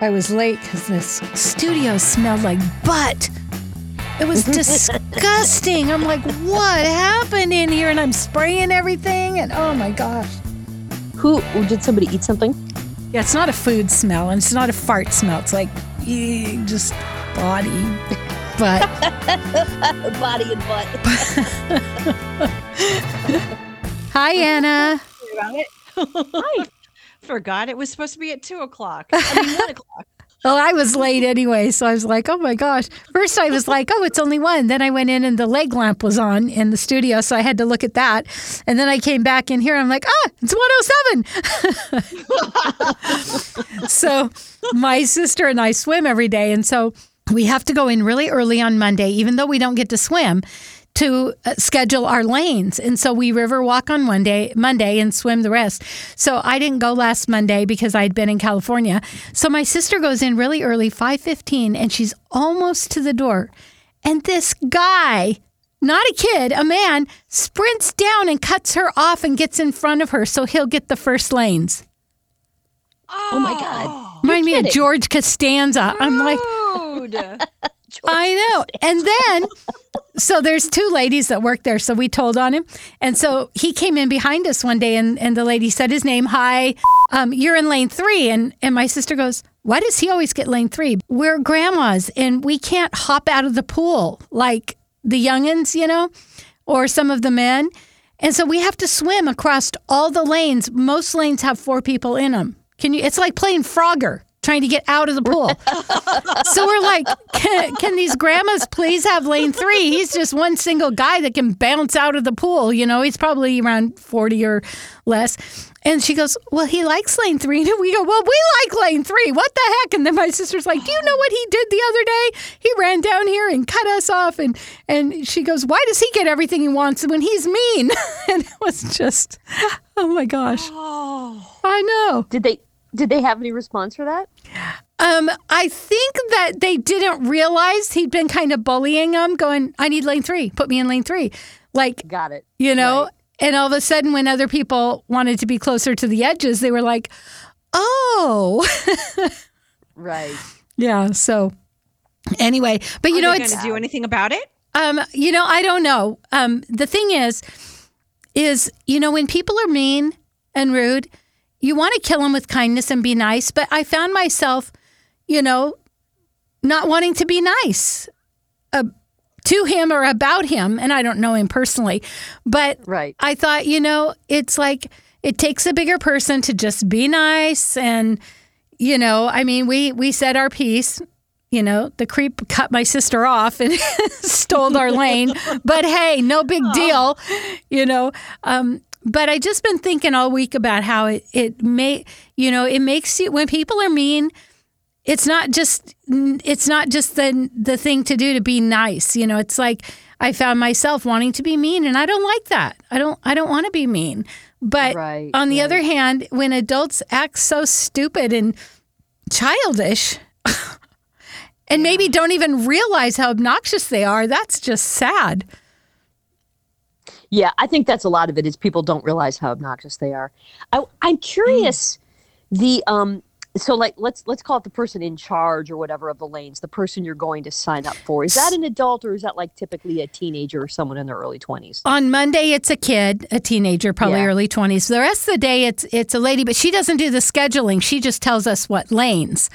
I was late because this studio smelled like butt. It was disgusting. I'm like, what happened in here? And I'm spraying everything, and oh my gosh. Who did somebody eat something? Yeah, it's not a food smell, and it's not a fart smell. It's like just body, but Body and butt. hi, Anna. Hi. Forgot it was supposed to be at two o'clock. I mean, one o'clock. Well, I was late anyway, so I was like, oh my gosh. First, I was like, oh, it's only one. Then I went in and the leg lamp was on in the studio, so I had to look at that. And then I came back in here. I'm like, ah, it's 107. so my sister and I swim every day. And so we have to go in really early on Monday, even though we don't get to swim. To uh, schedule our lanes, and so we river walk on one day, Monday, and swim the rest. So I didn't go last Monday because I'd been in California. So my sister goes in really early, five fifteen, and she's almost to the door, and this guy not a kid, a man, sprints down and cuts her off and gets in front of her so he'll get the first lanes. Oh my God. Remind me of. George Costanza. I'm like, Dude. I know. And then, so there's two ladies that work there. So we told on him. And so he came in behind us one day and, and the lady said his name. Hi, um, you're in lane three. And, and my sister goes, why does he always get lane three? We're grandmas and we can't hop out of the pool like the youngins, you know, or some of the men. And so we have to swim across all the lanes. Most lanes have four people in them. Can you? It's like playing Frogger, trying to get out of the pool. so we're like, can, can these grandmas please have lane three? He's just one single guy that can bounce out of the pool. You know, he's probably around 40 or less. And she goes, Well, he likes lane three. And we go, Well, we like lane three. What the heck? And then my sister's like, Do you know what he did the other day? He ran down here and cut us off. And, and she goes, Why does he get everything he wants when he's mean? and it was just, oh my gosh. Oh. I know. Did they did they have any response for that? Um, I think that they didn't realize he'd been kind of bullying them, going, I need lane three, put me in lane three. Like, Got it. you know, Right. and all of a sudden, when other people wanted to be closer to the edges, they were like, oh, Right. yeah. So, anyway, but you Are know, they it's, going to do anything about it? um, you know, I don't know. Um, the thing is, is, you know, when people are mean and rude, you want to kill them with kindness and be nice. But I found myself, you know, not wanting to be nice uh, to him or about him. And I don't know him personally, but Right. I thought, you know, it's like it takes a bigger person to just be nice and you know, I mean, we we said our piece. You know, the creep cut my sister off and stole our lane, but hey, no big deal. You know, um, but I just been thinking all week about how it it may you know it makes you when people are mean. It's not just it's not just the the thing to do to be nice. You know, it's like I found myself wanting to be mean, and I don't like that. I don't I don't want to be mean. But Right, on the right. other hand, when adults act so stupid and childish and maybe don't even realize how obnoxious they are, that's just sad. Yeah, I think that's a lot of it is people don't realize how obnoxious they are. I, I'm curious. The um, so like let's let's call it the person in charge or whatever of the lanes, the person you're going to sign up for. Is that an adult or is that like typically a teenager or someone in their early twenties? On Monday, it's a kid, a teenager, probably Yeah. early twenties. The rest of the day, it's it's a lady, but she doesn't do the scheduling. She just tells us what lanes.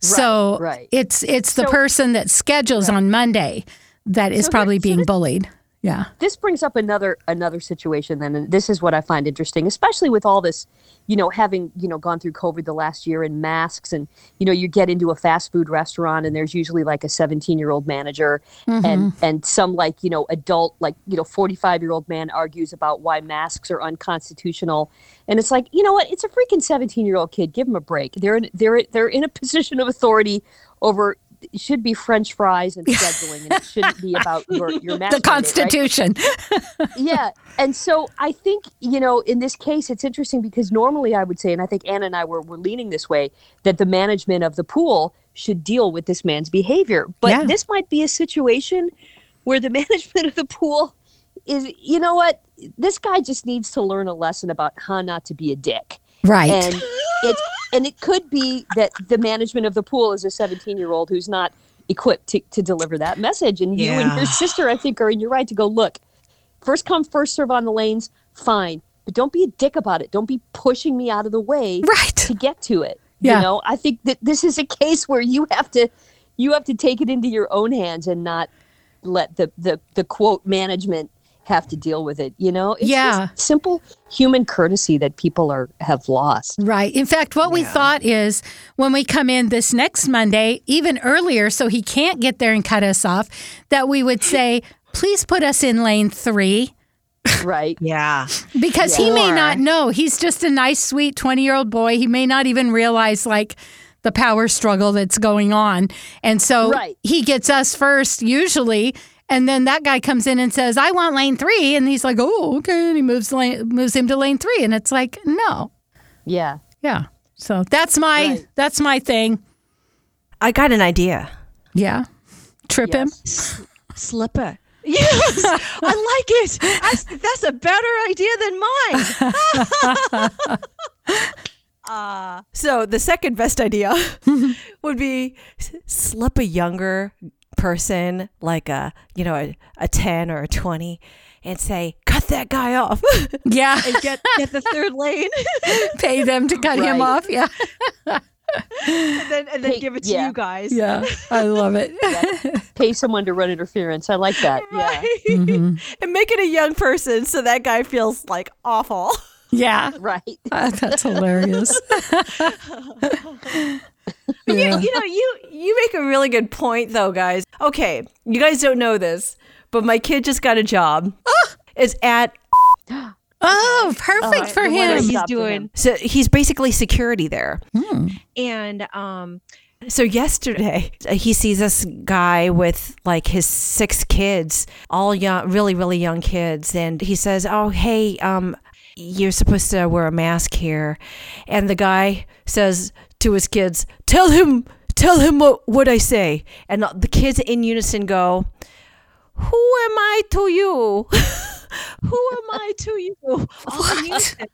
so right. it's it's the So- person that schedules on Monday that is So probably so being this- bullied. Yeah. This brings up another another situation then, and this is what I find interesting, especially with all this, you know, having you know gone through COVID the last year and masks, and you know, you get into a fast food restaurant and there's usually like a 17 year old manager, and mm-hmm. and some like you know adult like you know 45 year old man argues about why masks are unconstitutional, and it's like you know what, it's a freaking 17 year old kid, give them a break. They're in, they're they're in a position of authority over. It should be French fries and scheduling, and it shouldn't be about your your The mandate, right? Constitution. yeah and so i think you know in this case it's interesting because normally i would say and i think anna and i were, were leaning this way that the management of the pool should deal with this man's behavior but Yeah. this might be a situation where the management of the pool is you know what this guy just needs to learn a lesson about how not to be a dick Right. and it's and it could be that the management of the pool is a 17 year old who's not equipped to, to deliver that message. And you and your sister, I think, are in your right to go, look, first come, first serve on the lanes, fine. But don't be a dick about it. Don't be pushing me out of the way Right. to get to it. Yeah. You know, I think that this is a case where you have to you have to take it into your own hands and not let the the, the quote management have to deal with it. You know, it's Yeah. just simple human courtesy that people are have lost. Right. In fact, what we thought is when we come in this next Monday, even earlier, so he can't get there and cut us off, that we would say, please put us in lane three Right. Yeah. because he may not know. He's just a nice, sweet 20 year old boy. He may not even realize like the power struggle that's going on. And so Right. he gets us first, usually. And then that guy comes in and says, I want lane three. And he's like, oh, okay. And he moves, lane, moves him to lane three. And it's like, no. Yeah. Yeah. So that's my Right. that's my thing. I got an idea. Yeah. Trip him. Yes. Slipper. Yes, I like it. That's, that's a better idea than mine. uh, So the second best idea would be slip a younger person, like a you know a, a ten or a twenty, and say, "Cut that guy off." Yeah. and get get the third lane, Pay them to cut him off. Yeah. and then and then Hey, give it to yeah. you guys. Yeah. I love it. Pay someone to run interference. I like that. Yeah. Right. and make it a young person, so that guy feels like awful. Yeah. Right. Uh, that's hilarious. You, yeah. you know, you you make a really good point, though, guys. Okay, you guys don't know this, but my kid just got a job. It's at Oh, perfect for the one him. he's doing, him. so he's basically security there. and um, So yesterday, uh, he sees this guy with like his six kids, all young, really, really young kids, and he says, "Oh, hey, um, you're supposed to wear a mask here," and the guy says to his kids, "Tell him, tell him what what I say," and the kids in unison go, "Who am I to you?" who am I to you? Said.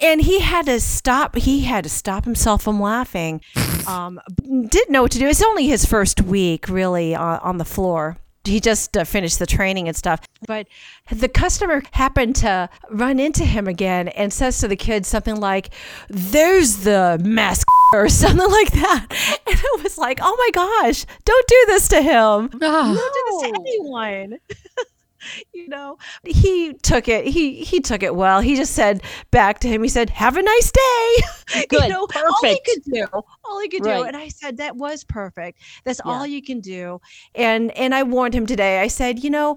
and he had to stop he had to stop himself from laughing um didn't know what to do it's only his first week really on, on the floor he just uh, finished the training and stuff. But the customer happened to run into him again and says to the kid something like there's the mask or something like that. And it was like oh my gosh don't do this to him. Oh, Don't do this to anyone. you know, he took it he he took it well he just said back to him he said have a nice day Good. you know, all he could do, all he could do, and I said that was perfect. That's all you can do. and and I warned him today. I said, you know,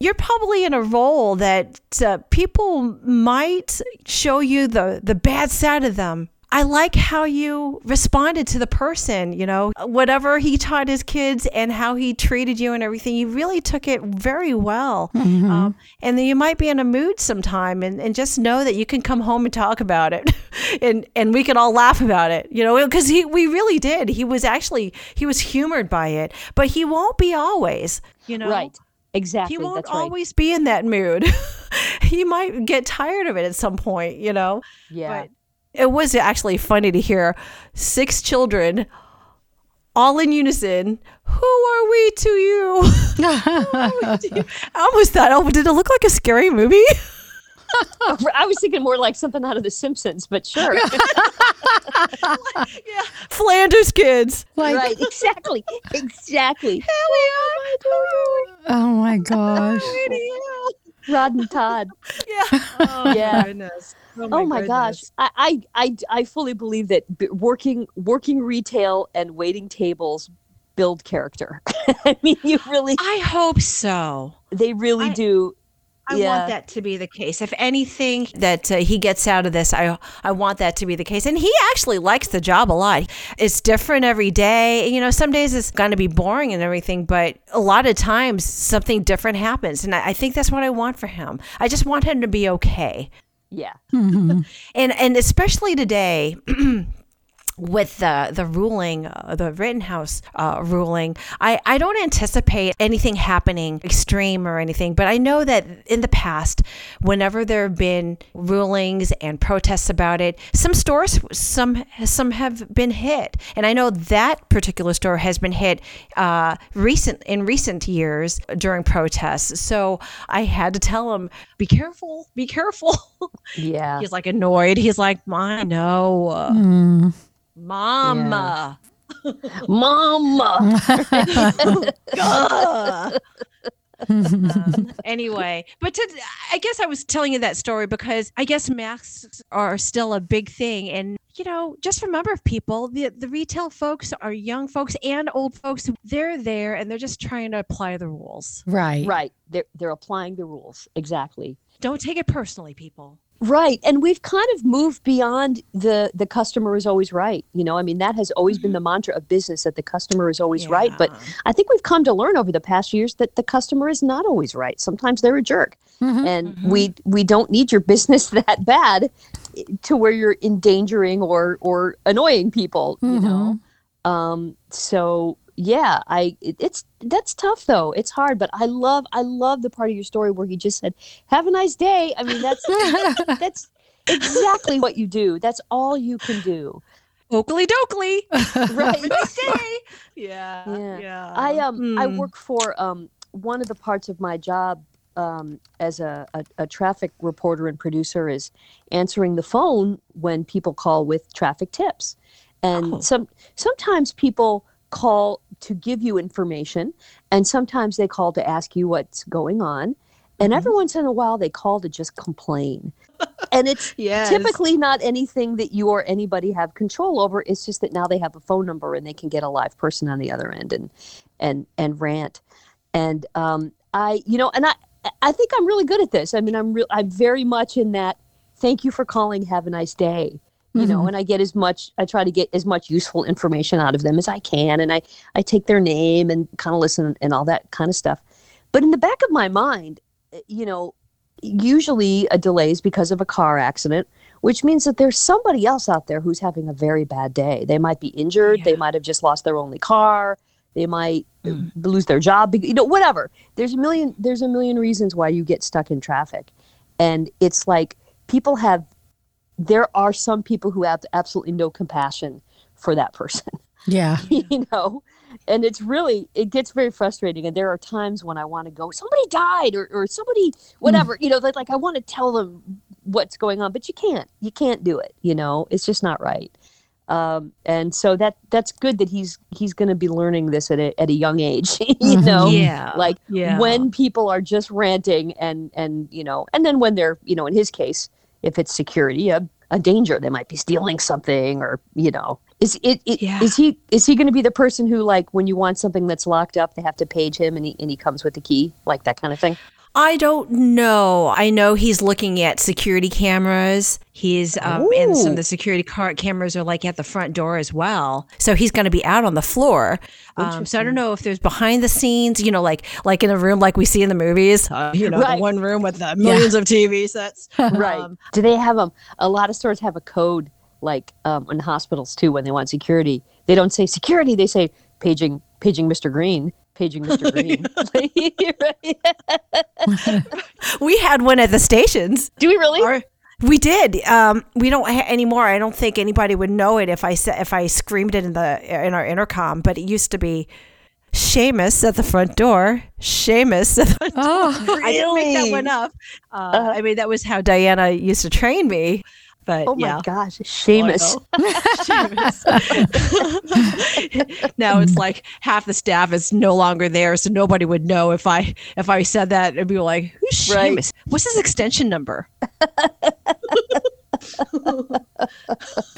you're probably in a role that uh, people might show you the the bad side of them. I like how you responded to the person, you know, whatever he taught his kids and how he treated you and everything. You really took it very well. Um, and then you might be in a mood sometime and, and just know that you can come home and talk about it and, and we can all laugh about it, you know, because he, we really did. He was actually, he was humored by it, but he won't be always, You know, Right. Exactly. he won't That's right. always be in that mood. he might get tired of it at some point, you know, Yeah. but it was actually funny to hear six children all in unison. Who are we to you? I almost thought, oh, did it look like a scary movie? I was thinking more like something out of The Simpsons, but sure. Flanders kids. like, right. Exactly. Exactly. oh my gosh. Rod and Todd. Yeah. Oh Yeah. goodness. Oh my, oh my gosh. I, I i i fully believe that working working retail and waiting tables build character i mean you really I hope so. they really I- do I Yeah. want that to be the case. If anything, That uh, he gets out of this, I I want that to be the case, and he actually likes the job a lot. It's different every day. You know, some days it's going to be boring and everything, but a lot of times something different happens, and I, I think that's what I want for him. I just want him to be okay. Yeah. Mm-hmm. And and especially today with the the ruling, uh, the Rittenhouse uh, ruling, I, I don't anticipate anything happening extreme or anything, but I know that in the past, whenever there have been rulings and protests about it, some stores some some have been hit, and I know that particular store has been hit uh, recent in recent years during protests. So I had to tell him, Be careful, be careful. Yeah. He's like annoyed. He's like, I know. Mm. Mama. Mama. Ugh. Um, anyway, but to, I guess I was telling you that story because I guess masks are still a big thing. And, you know, just remember, people, the, the retail folks are young folks and old folks. They're there and they're just trying to apply the rules. Right. Right. They're they're applying the rules. Exactly. Don't take it personally, people. Right. And we've kind of moved beyond the the customer is always right. You know, I mean that has always been the mantra of business that the customer is always right. But I think we've come to learn over the past years that the customer is not always right. Sometimes they're a jerk. Mhm. And we we don't need your business that bad to where you're endangering or or annoying people, you know. Um so yeah, I it, it's that's tough though. It's hard, but I love I love the part of your story where he just said, "Have a nice day." I mean, that's that's exactly what you do. That's all you can do. Oakley dokley. Right. Nice day. Yeah. Yeah. Yeah. I um I Hmm. work for um one of the parts of my job um as a, a, a traffic reporter and producer is answering the phone when people call with traffic tips. And Oh. some sometimes people call to give you information and sometimes they call to ask you what's going on. And Mhm. every once in a while they call to just complain. and it's Yes. typically not anything that you or anybody have control over it's just that now they have a phone number and they can get a live person on the other end and and and rant and um i you know and i i think i'm really good at this i mean i'm real i'm very much in that thank you for calling have a nice day you know Mhm. and i get as much i try to get as much useful information out of them as i can and i i take their name and kind of listen and all that kind of stuff. But in the back of my mind eh, you know usually a delay is because of a car accident which means that there's somebody else out there who's having a very bad day. They might be injured they might have just lost their only car they might uh, Mm. lose their job you know whatever. There's a million there's a million reasons why you get stuck in traffic. And it's like people have there are some people who have absolutely no compassion for that person Yeah. you know and it's really it gets very frustrating and there are times when i want to go somebody died or, or somebody whatever you know like, like i want to tell them what's going on but you can't you can't do it you know it's just not right um, and so that that's good that he's he's going to be learning this at a, at a young age you Mhm. know yeah. like yeah. when people are just ranting and and you know and then when they're you know in his case if it's security a, a danger. They might be stealing something or you know is it, it Yeah. is he is he going to be the person who like when you want something that's locked up they have to page him and he, and he comes with the key? Like that kind of thing I don't know. I know he's looking at security cameras. He's um, and some of the security car cameras are like at the front door as well. So he's going to be out on the floor. Um, so I don't know if there's behind the scenes, you know, like like in a room like we see in the movies. Uh, you know, Right. the one room with the millions of TV sets. right Um, do they have them a lot of stores have a code like um, in hospitals too when they want security they don't say security they say paging paging mr green paging mr green We had one at the stations. do we really Our- We did. Um, we don't ha- anymore. I don't think anybody would know it if I said if I screamed it in the in our intercom. But it used to be Seamus at the front door. Seamus. At the, Oh. I didn't make that Really? one up. Uh, Uh-huh. I mean, that was how how Diana used to train me. But Oh my yeah. gosh, Seamus. Seamus. now it's like half the staff is no longer there, so nobody would know if I if I said that. It'd be like, "Who's Right. Seamus? What's his extension number?"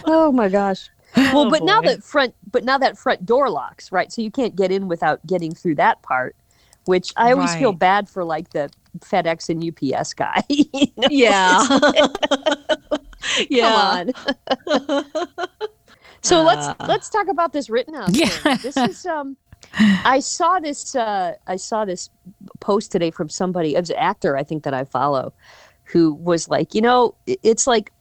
Oh my gosh. Well, Oh, but now that front but now that front door locks, right? So you can't get in without getting through that part, which I always feel bad for like the FedEx and UPS guy. you know? Yeah, yeah. Come on. so let's Uh. let's talk about this Rittenhouse. Yeah. thing. This is um I saw this uh I saw this post today from somebody, it was an actor I think that I follow, who was like, you know, it's like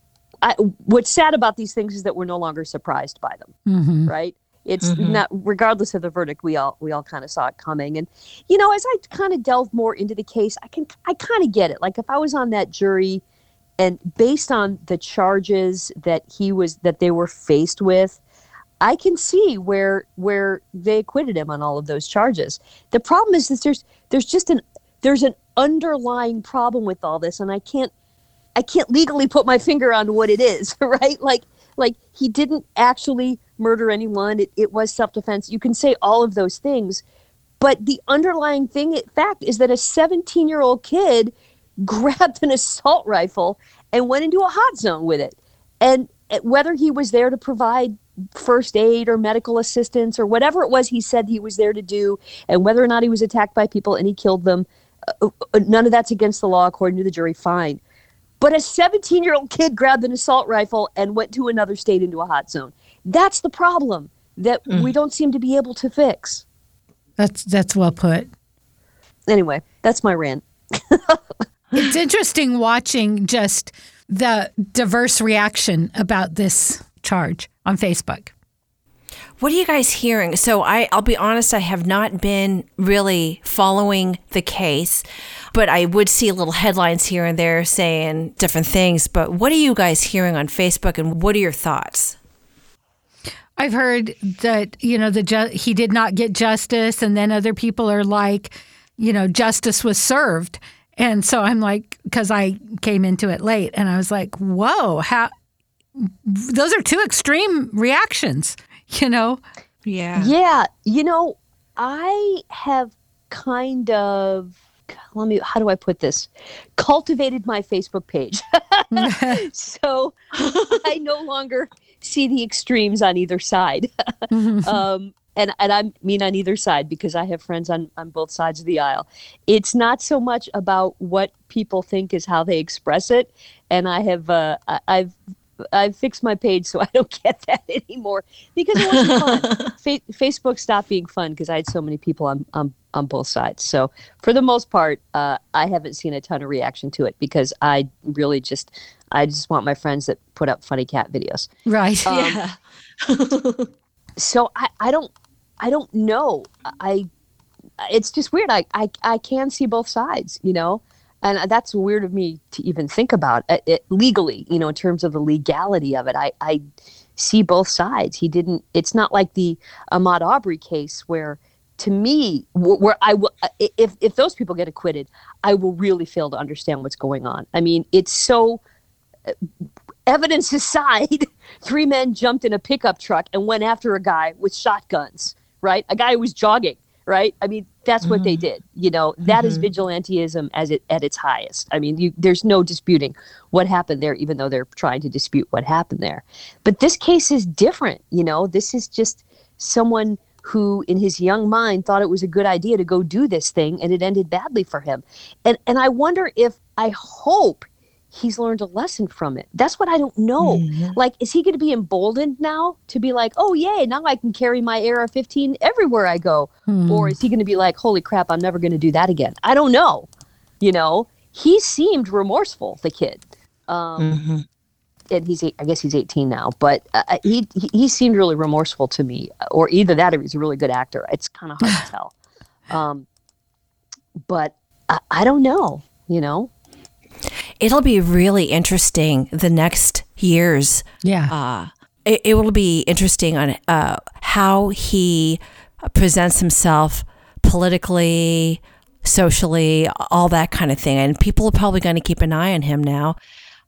I, what's sad about these things is that we're no longer surprised by them, Mhm. right? It's Mhm. not regardless of the verdict. We all we all kind of saw it coming, and you know, as I kind of delve more into the case, I can I kind of get it. Like if I was on that jury, and based on the charges that he was that they were faced with, I can see where where they acquitted him on all of those charges. The problem is that there's there's just an there's an underlying problem with all this, and I can't I can't legally put my finger on what it is, right? Like like he didn't actually murder anyone. It, it was self defense. You can say all of those things, but the underlying thing fact is that a 17 year old kid grabbed an assault rifle and went into a hot zone with it, and whether he was there to provide first aid or medical assistance or whatever it was he said he was there to do, and whether or not he was attacked by people and he killed them, uh, uh, none of that's against the law according to the jury. Fine. But a 17 year old kid grabbed an assault rifle and went to another state into a hot zone. That's the problem that we don't seem to be able to fix. That's that's well put. Anyway, that's my rant. It's interesting watching just the diverse reaction about this charge on Facebook. What are you guys hearing? So I, I'll be honest, I have not been really following the case, but I would see little headlines here and there saying different things. But what are you guys hearing on Facebook, and what are your thoughts? I've heard that you know the ju- he did not get justice, and then other people are like, you know, justice was served, and so I'm like, because I came into it late, and I was like, whoa, how? Those are two extreme reactions, you know. Yeah. Yeah, you know, I have kind of let me how do I put this? Cultivated my Facebook page. so I no longer see the extremes on either side. um and, and I mean on either side because I have friends on, on both sides of the aisle. It's not so much about what people think is how they express it. And I have uh, I- I've I've fixed my page so I don't get that anymore because it wasn't fun. Fa- Facebook stopped being fun because I had so many people on, on on both sides. So for the most part, uh, I haven't seen a ton of reaction to it because I really just I just want my friends that put up funny cat videos. Right. Um, Yeah. so I, I don't I don't know. I it's just weird. I, I I can see both sides, you know, and that's weird of me to even think about it, it legally, you know, in terms of the legality of it. I I see both sides. He didn't. It's not like the Ahmaud Arbery case where. To me, wh- where I will, uh, if if those people get acquitted, I will really fail to understand what's going on. I mean, it's so uh, evidence aside, three men jumped in a pickup truck and went after a guy with shotguns, right? A guy who was jogging, right? I mean, that's what they mm-hmm. did. You know, that is mm-hmm. vigilanteism as it at its highest. I mean, you, there's no disputing what happened there, even though they're trying to dispute what happened there. But this case is different. You know, this is just someone who in his young mind thought it was a good idea to go do this thing and it ended badly for him and and i wonder if i hope he's learned a lesson from it. That's what I don't know. Like, is he going to be emboldened now to be like, oh, yay, now I can carry my AR 15 everywhere I go? Or is he going to be like, holy crap, I'm never going to do that again? I don't know. You know, he seemed remorseful, the kid. Um, And he's, I guess he's 18 now, but uh, he, he he seemed really remorseful to me, or either that or he's a really good actor. It's kind of hard to tell. Um, but I, I don't know, you know? It'll be really interesting the next years. Yeah. Uh, it, it will be interesting on uh, how he presents himself politically, socially, all that kind of thing. And people are probably going to keep an eye on him now.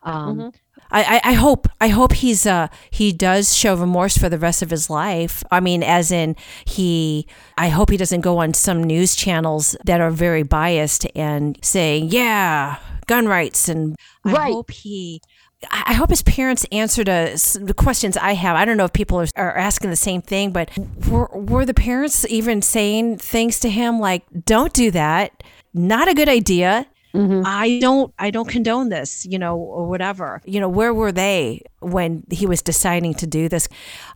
Um, I, I, I hope I hope he's uh he does show remorse for the rest of his life. I mean, as in he I hope he doesn't go on some news channels that are very biased and say, Yeah, gun rights and I Right. hope he I I hope his parents answered uh, s- the questions I have. I don't know if people are, are asking the same thing, but were, were the parents even saying things to him like, don't do that? Not a good idea. Mhm. I don't I don't condone this, you know, or whatever. you know, where were they when he was deciding to do this?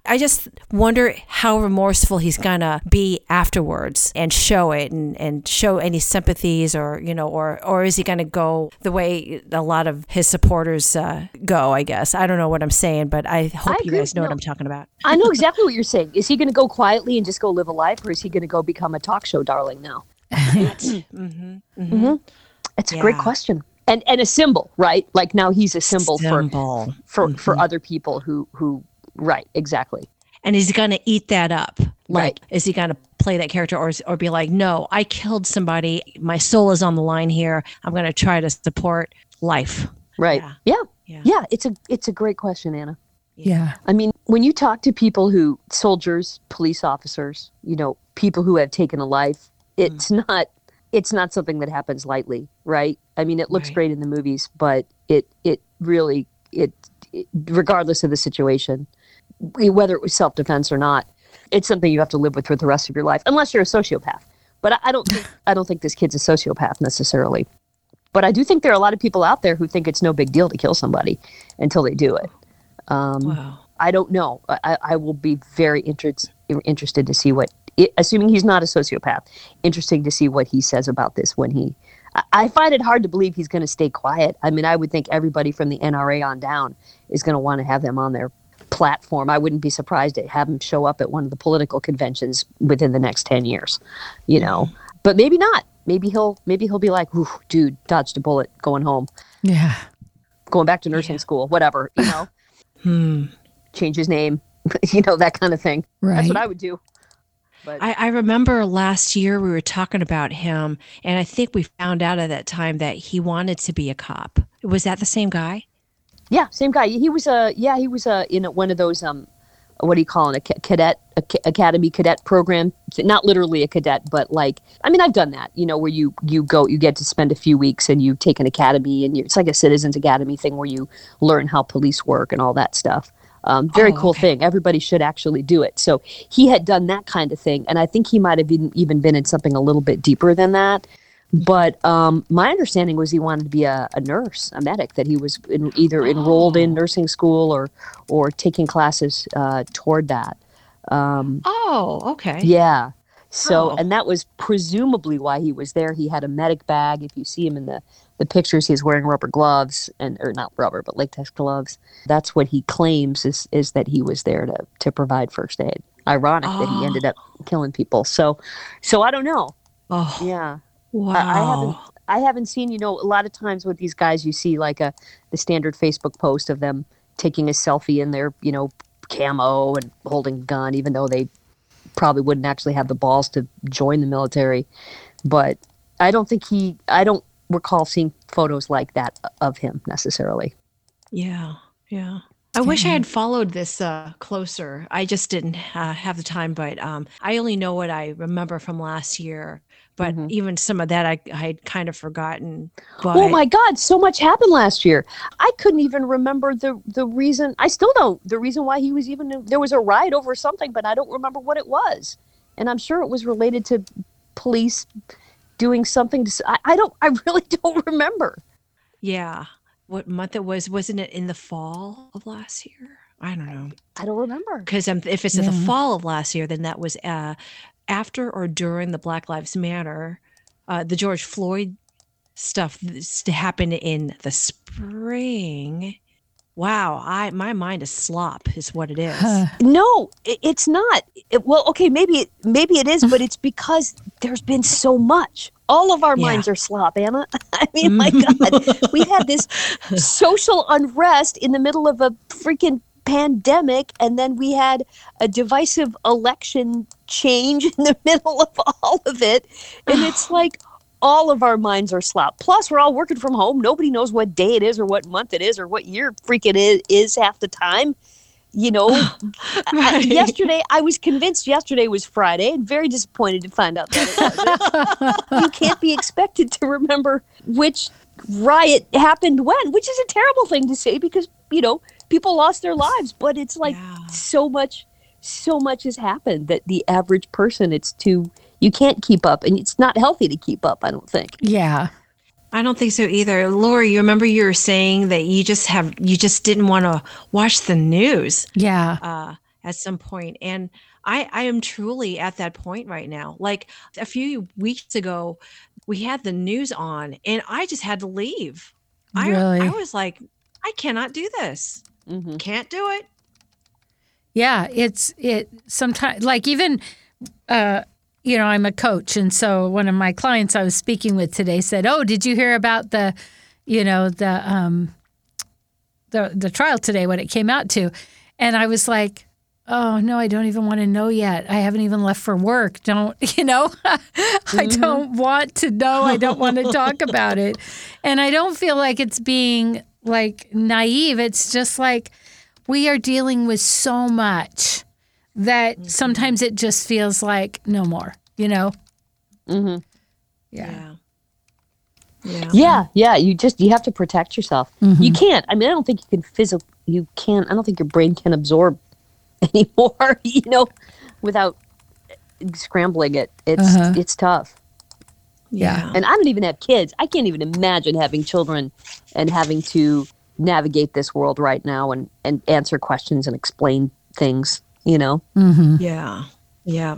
I just wonder how remorseful he's gonna be afterwards and show it and, and show any sympathies or, you know, or, or is he gonna go the way a lot of his supporters uh, go, I guess. I don't know what I'm saying, but I hope you agree. guys know what I'm talking about. I know exactly what you're saying. Is he going to go quietly and just go live a life, or is he going to go become a talk show darling now? Mm-hmm. hmm It's a great question, and and a symbol, right? Like now he's a symbol, Symbol. for for for other people who who right exactly. And is he going to eat that up? Like, Right. is he going to play that character or, or be like, no, I killed somebody. My soul is on the line here. I'm going to try to support life. Right. Yeah. Yeah. Yeah. yeah. It's a it's a great question, Anna. Yeah. I mean, when you talk to people who soldiers, police officers, you know, people who have taken a life, mm-hmm. it's not it's not something that happens lightly, right? I mean, it looks Right. great in the movies, but it it really it, it regardless of the situation, whether it was self-defense or not, it's something you have to live with for the rest of your life unless you're a sociopath. But I, I don't think I don't think this kid's a sociopath necessarily. But I do think there are a lot of people out there who think it's no big deal to kill somebody until they do it. Um, Wow. I don't know. I, I will be very interest, interested to see what, assuming he's not a sociopath, interesting to see what he says about this when he. I- find it hard to believe he's going to stay quiet. I mean, I would think everybody from the NRA on down is going to want to have him on their platform. I wouldn't be surprised to have him show up at one of the political conventions within the next 10 years, you know. But maybe not. Maybe he'll maybe he'll be like, "Ooh, dude, dodged a bullet going home, Yeah. going back to nursing school, whatever, you know." Hmm. change his name, you know, that kind of thing. Right. That's what I would do. But I, I remember last year we were talking about him, and I think we found out at that time that he wanted to be a cop. Was that the same guy? yeah, same guy. He was a yeah, he was a in a, one of those um, what do you call it? A cadet, a ca- academy cadet program. Not literally a cadet, but like I mean, I've done that. You know, where you you go, you get to spend a few weeks and you take an academy, and you, it's like a citizens academy thing where you learn how police work and all that stuff. Um, very Oh, cool okay. thing. Everybody should actually do it. So he had done that kind of thing, and I think he might have been, even been in something a little bit deeper than that. But um, my understanding was he wanted to be a, a nurse, a medic. That he was in, either enrolled in Oh. nursing school or or taking classes uh, toward that. Um, Oh, okay. yeah. So, Oh. and that was presumably why he was there. He had a medic bag. If you see him in the, the pictures, he's wearing rubber gloves and, or not rubber, but latex gloves. That's what he claims is, is that he was there to, to provide first aid. Ironic that he Oh. ended up killing people. So, so I don't know. Oh, Yeah. wow. I haven't I haven't seen, you know, a lot of times with these guys you see like a the standard Facebook post of them taking a selfie in their, you know, camo and holding a gun, even though they probably wouldn't actually have the balls to join the military. But I don't think he I don't recall seeing photos like that of him necessarily. Yeah, yeah. I wish I had followed this uh, closer. I just didn't uh, have the time, but um, I only know what I remember from last year. But Mhm. even some of that, I I had kind of forgotten. But oh my God, so much happened last year. I couldn't even remember the the reason. I still don't. The reason why he was even there was a riot over something, but I don't remember what it was. And I'm sure it was related to police doing something. to—I don't. I really don't remember. yeah, what month it was? Wasn't it in the fall of last year? I don't know. I don't remember. because um, if it's in the fall of last year, then that was uh, after or during the Black Lives Matter, uh, the George Floyd stuff s- happened in the spring. Wow, I my mind is slop, is what it is. Huh. No, it, it's not. It, well, okay, maybe it maybe it is, but it's because there's been so much. All of our Yeah. minds are slop, Anna. I mean, my God, we had this social unrest in the middle of a freaking pandemic, and then we had a divisive election change in the middle of all of it, and it's like all of our minds are slop. Plus, we're all working from home. Nobody knows what day it is, or what month it is, or what year freaking it is half the time. You know, I- yesterday I was convinced yesterday was Friday and very disappointed to find out that it wasn't. you can't be expected to remember which riot happened when, which is a terrible thing to say because, you know, people lost their lives, but it's like Yeah. so much so much has happened that the average person it's too you can't keep up and it's not healthy to keep up, I don't think. Yeah. I don't think so either. Laurie, you remember you were saying that you just have you just didn't want to watch the news Yeah. uh, at some point, and I I am truly at that point right now. Like a few weeks ago, we had the news on, and I just had to leave. I Really? I was like, I cannot do this. Mhm. Can't do it. Yeah, it's it sometimes like even uh you know, I'm a coach and so one of my clients I was speaking with today said, "Oh, did you hear about the you know, the um the the trial today what it came out to?" And I was like, "Oh, no, I don't even want to know yet. I haven't even left for work. Don't, you know, I don't want to know. I don't want to talk about it." And I don't feel like it's being like naive. It's just like we are dealing with so much that sometimes it just feels like no more, you know? Mm-hmm. Yeah. Yeah. Yeah, yeah. You just you have to protect yourself. Mm-hmm. You can't. I mean, I don't think you can physically. You can't. I don't think your brain can absorb anymore. You know, without scrambling it. It's Uh-huh. it's tough. Yeah. And I don't even have kids. I can't even imagine having children and having to navigate this world right now and and answer questions and explain things. You know. Mm-hmm. Yeah. Yeah.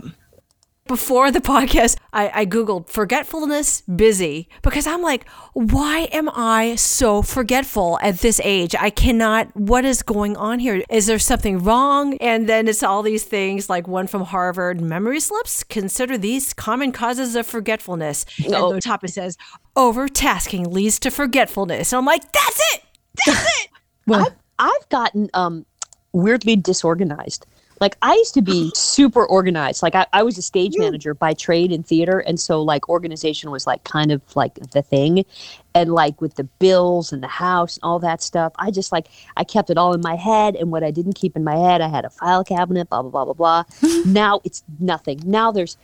Before the podcast, I, I Googled forgetfulness busy because I'm like, why am I so forgetful at this age? I cannot, what is going on here? Is there something wrong? And then it's all these things like one from Harvard memory slips. Consider these common causes of forgetfulness. Oh. And the top it says, Overtasking leads to forgetfulness. And I'm like, that's it. That's it. Well, I've gotten um weirdly disorganized. Like I used to be super organized. Like I, I was a stage manager by trade in theater, and so like organization was like kind of like the thing. And like with the bills and the house and all that stuff, I just like I kept it all in my head. And what I didn't keep in my head, I had a file cabinet, blah blah blah blah blah. now it's nothing. Now there's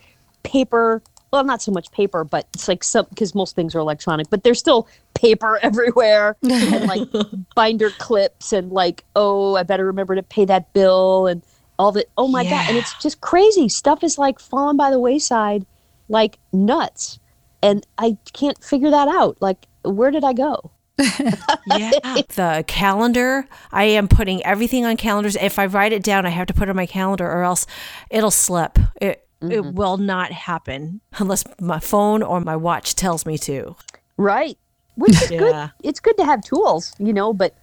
paper. Well, not so much paper, but it's like some because most things are electronic, but there's still paper everywhere and like binder clips and like oh i better remember to pay that bill and all the oh my god and it's just crazy stuff is like falling by the wayside like nuts and i can't figure that out like where did i go yeah. the calendar. I am putting everything on calendars. If I write it down, I have to put it on my calendar or else it'll slip. It, It mm-hmm. will not happen. unless my phone or my watch tells me to. right which is Yeah. good it's good to have tools you know but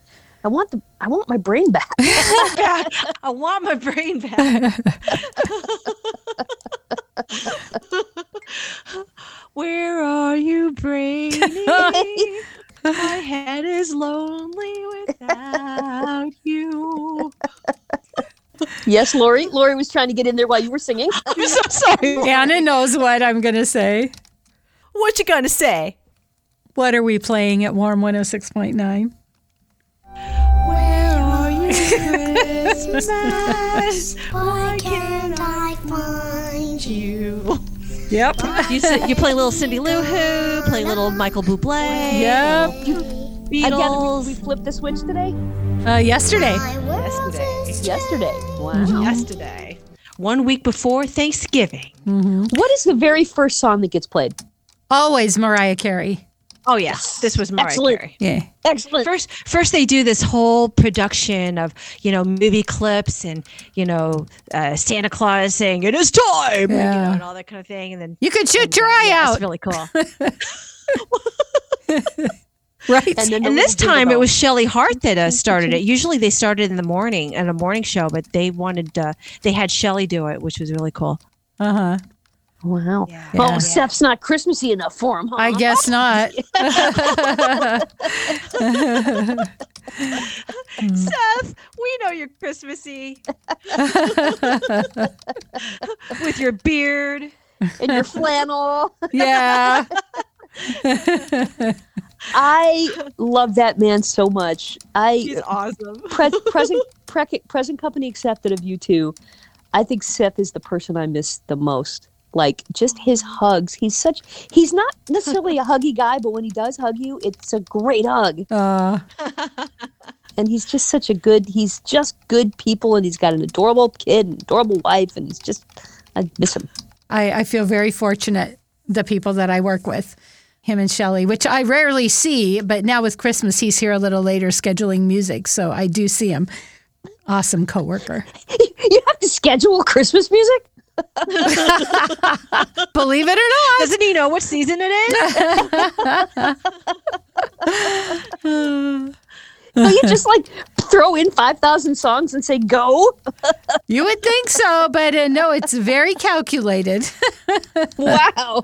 i want the i want my brain back I want my brain back. Where are you, brainy? my head is lonely without you. yes laurie laurie was trying to get in there while you were singing I'm so sorry. Anna knows what I'm going to say. What you gonna say? What are we playing at Warm 106.9? Christmas? Why can't I find You. Yep. You, sit, you play little Cindy Lou Who, play little Michael Bublé, Yep. again Beatles. we, we flipped the switch today Uh, yesterday. yesterday. yesterday wow Yesterday. One week before Thanksgiving. what is the very first song that gets played Always Mariah Carey. Oh yes, this was Mariah Excellent. Carey. Yeah. excellent First, first they do this whole production of you know movie clips and you know uh, Santa Claus saying it is time, you know, and all that kind of thing, and then You could shoot and, your uh, eye yeah, out. It's really cool. right. and then the and this time it was Shelley Hart that uh, started it. Usually they started in the morning at a morning show, but they wanted uh, they had Shelley do it, which was really cool. Uh huh. Wow. Yeah. Oh, Yeah. Seth's not Christmassy enough for him, huh? I guess not. Seth, we know you're Christmassy with your beard. and your flannel. yeah. I love that man so much. I He's awesome. pre- present pre- present company accepted of you two. I think Seth is the person I miss the most. Like just his hugs. He's such. He's not necessarily a huggy guy, but when he does hug you, it's a great hug. Uh, And he's just such a good. He's just good people, and he's got an adorable kid, and adorable wife, and he's just. I miss him. I, I feel very fortunate, the people that I work with. him and Shelly, which I rarely see, but now with Christmas, he's here a little later scheduling music. So I do see him. Awesome coworker. You have to schedule Christmas music? Believe it or not. Doesn't he know what season it is? So you just like throw in 5,000 songs and say go? You would think so, but uh, no, it's very calculated. Wow.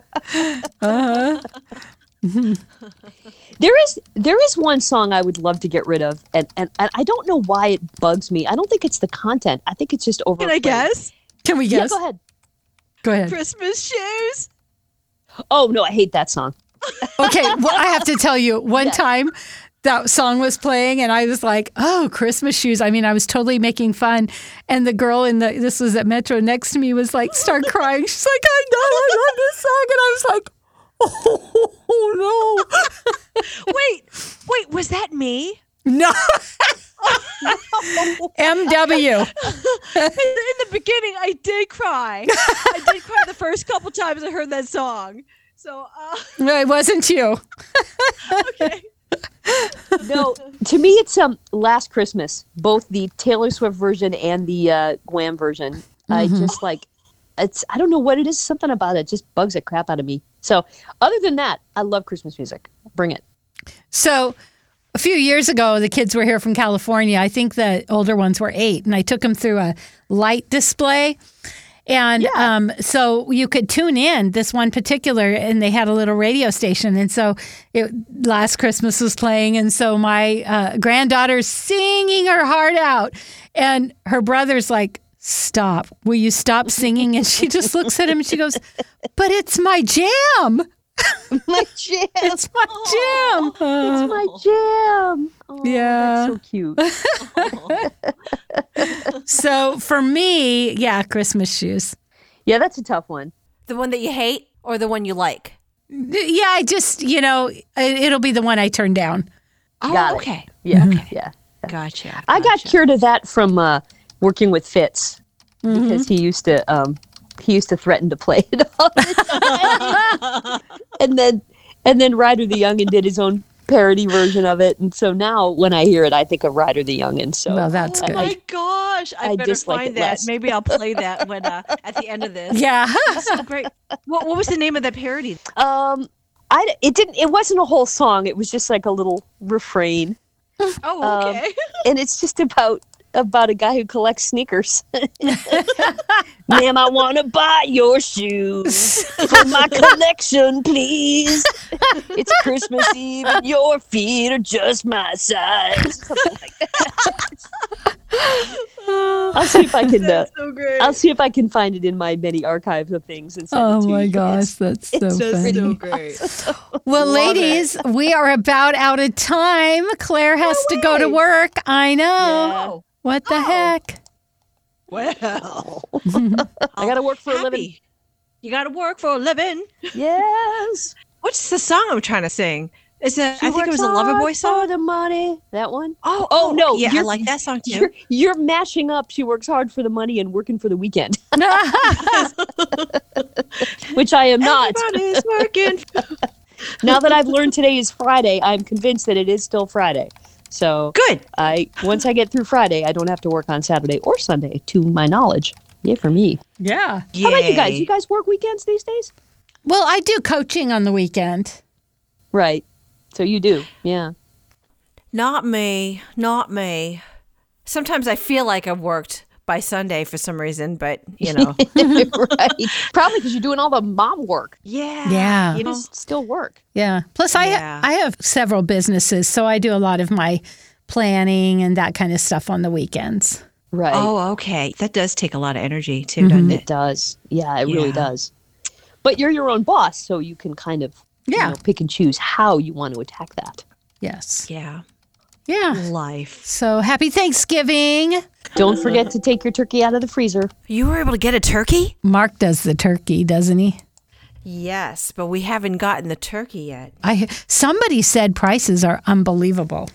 there is there is one song I would love to get rid of, and, and, and I don't know why it bugs me. I don't think it's the content. I think it's just over. Can I guess? Can we Yeah, guess? go ahead. Go ahead. Christmas shoes. Oh no, I hate that song. Okay, well, I have to tell you, one time that song was playing, and I was like, "Oh, Christmas shoes." I mean, I was totally making fun, and the girl in the this was at Metro next to me was like, start crying. She's like, "I know, I love this song," and I was like, "Oh, no. Wait, wait, was that me? no." MW. In the beginning, I did cry. I did cry the first couple times I heard that song. So, uh, No, it wasn't you. okay. No, to me it's um Last Christmas, both the Taylor Swift version and the uh, Wham version. I just like it's I don't know what it is. Something about it just bugs the crap out of me. So other than that, I love Christmas music. Bring it. So a few years ago, the kids were here from California. I think the older ones were eight, and I took them through a light display. And um, so you could tune in this one particular, and they had a little radio station. And so it, last Christmas was playing, and so my uh, granddaughter's singing her heart out, and her brother's like, "Stop! Will you stop singing?" And she just looks at him and she goes, "But it's my jam! My jam. It's my jam!" It's my jam. Oh, Yeah. That's so cute. So for me, yeah, Christmas shoes. Yeah, that's a tough one. The one that you hate or the one you like? Yeah, I just, you know, it, it'll be the one I turn down. Oh, Got it. okay. Yeah. Yeah. Gotcha. I got cured of that from uh, working with Fitz Mm-hmm. because he used to um, he used to threaten to play it all the time. and then and then Ryder the Youngin did his own parody version of it, and so now when I hear it, I think of Ryder the Youngin. So Well, that's Oh good. my gosh! I, I better find it that. less. Maybe I'll play that when uh, at the end of this. Yeah. So great. What, what was the name of that parody? um, I it didn't it wasn't a whole song. It was just like a little refrain, Oh, Um, okay. and it's just about about a guy who collects sneakers. Ma'am, I want to buy your shoes for my collection, please. It's Christmas Eve and your feet are just my size. Something like that. I'll see if I can. Uh, That's so great. I'll see if I can find it in my many archives of things and Oh my you. gosh, that's so it's funny. so great. Well, Love ladies, we are about out of time. Claire has to go to work. I know. Oh, What the Oh. heck? well. I gotta work for a living. You got to work for a living. Yes. What's the song I'm trying to sing? Is it? She I think it was a Lover hard Boy For song. the money. That one. Oh, oh, Oh, no, Yeah, I you're- like that song too. You're, you're mashing up. She works hard for the money and working for the weekend, which I am not. Everybody's working. now that I've learned today is Friday, I'm convinced that it is still Friday. So Good. I once I get through Friday, I don't have to work on Saturday or Sunday, to my knowledge. Yeah, for me. yeah. How about you guys? You guys work weekends these days? Well, I do coaching on the weekend. Right. So you do. Yeah. Not me. Not me. Sometimes I feel like I've worked by Sunday for some reason, but you know. right. Probably because you're doing all the mom work. Yeah. Yeah. You just still work. Yeah. Plus, I Yeah. I have several businesses, so I do a lot of my planning and that kind of stuff on the weekends. Right. Oh, okay. That does take a lot of energy too, mm-hmm. doesn't It it? does. Yeah, it really does. But you're your own boss, so you can kind of you Yeah. know, pick and choose how you want to attack that. Yes. Yeah. Yeah. Life. So happy Thanksgiving. Don't forget to take your turkey out of the freezer. you were able to get a turkey? Mark does the turkey, doesn't he? Yes, but we haven't gotten the turkey yet. I somebody said prices are unbelievable.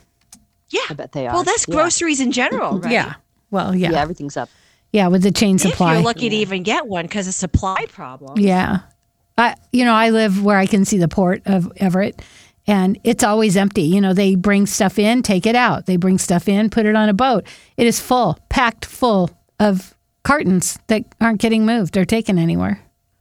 Yeah. I bet they are. Well, that's Yeah. groceries in general, right? Yeah. Well, yeah. Yeah, Yeah, everything's up. Yeah, with the chain supply. If supply. you're lucky to even get one because of supply problem. yeah. I, you know, I live where I can see the port of Everett, and it's always empty. You know, they bring stuff in, take it out. They bring stuff in, put it on a boat. It is full, packed full of cartons that aren't getting moved or taken anywhere.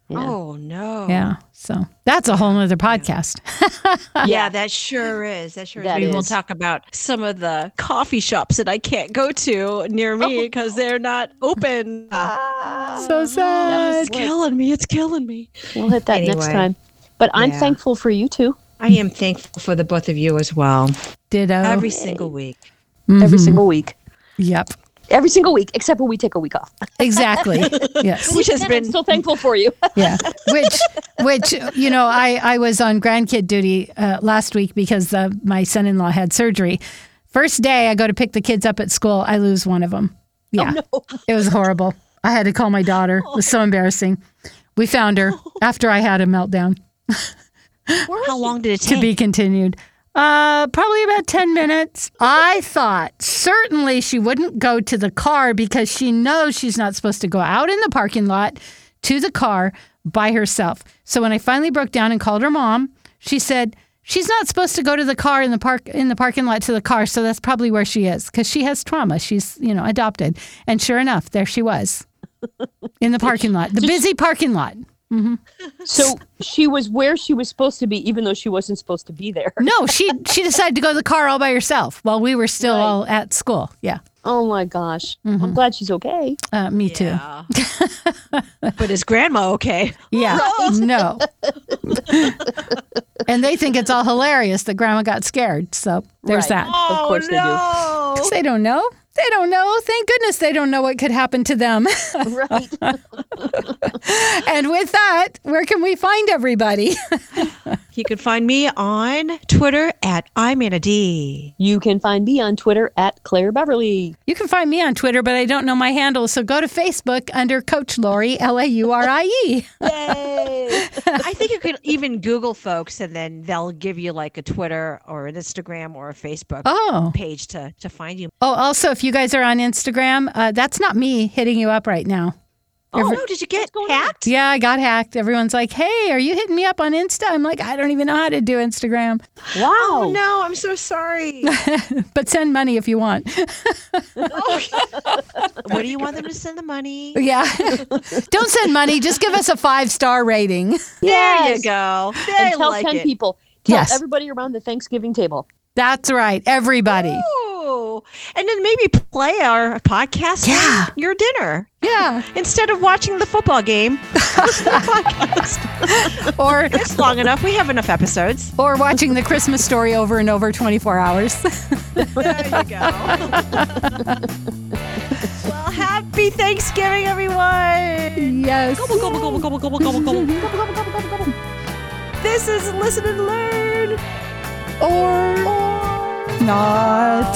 Oh no. Yeah. So that's a whole nother podcast. Yeah, that sure is. That sure That is. Maybe we'll talk about some of the coffee shops that I can't go to near me oh. because they're not open. Ah. so sad. it's killing me. It's killing me. We'll hit that next time. But I'm Yeah. thankful for you too. I am thankful for the both of you as well. Ditto. Every single week. Every Mhm. single week. Yep. Every single week, except when we take a week off. Exactly. yes. Which has been I'm still thankful for you. yeah which which you know i i was on grandkid duty uh, last week because uh, my son-in-law had surgery first day i go to pick the kids up at school i lose one of them yeah it was horrible i had to call my daughter it was so embarrassing we found her after i had a meltdown how long did it take? to be continued uh, probably about 10 minutes. I thought certainly she wouldn't go to the car because she knows she's not supposed to go out in the parking lot to the car by herself. So when I finally broke down and called her mom, she said, She's not supposed to go to the car in the park in the parking lot to the car, so that's probably where she is because she has trauma. She's, you know, adopted. And sure enough, there she was. In the parking lot. The busy parking lot. So she was where she was supposed to be, even though she wasn't supposed to be there. No, she she decided to go to the car all by herself while we were still Right. all at school. Yeah, Oh my gosh. I'm glad she's okay. uh, me too. But is grandma okay? Yeah, no. and they think it's all hilarious that Grandma got scared. So there's Right. that. Of course they do. no. 'Cause they don't know. They don't know. Thank goodness they don't know what could happen to them. Right. and with that, where can we find everybody? You can find me on Twitter at I'm Anna D. you can find me on Twitter at Claire Beverly. You can find me on Twitter, but I don't know my handle. So go to Facebook under Coach Laurie, L A U R I E. Yay. I think you could even Google folks and then they'll give you like a Twitter or an Instagram or a Facebook Oh. page to, to find you. Oh, also, if you guys are on Instagram, uh, that's not me hitting you up right now. Oh, no, did you get going on? hacked? Yeah, I got hacked. Everyone's like, hey, are you hitting me up on Insta? I'm like, I don't even know how to do Instagram, Wow. Oh, no, I'm so sorry. but send money if you want. what do you want them to send the money? yeah. don't send money. Just give us a five star rating. There Yes. you go. And tell like 10 it. people. Tell Yes. everybody around the Thanksgiving table. That's right. Everybody. Ooh. And then maybe play our podcast Yeah. your dinner. Yeah. Instead of watching the football game, listen to the podcast. Or It's long enough. We have enough episodes. or watching the Christmas story over and over 24 hours. There you go. well, happy Thanksgiving, everyone. yes. Gobble, gobble, gobble, gobble, gobble, gobble, gobble. This is Listen and Learn. Or not.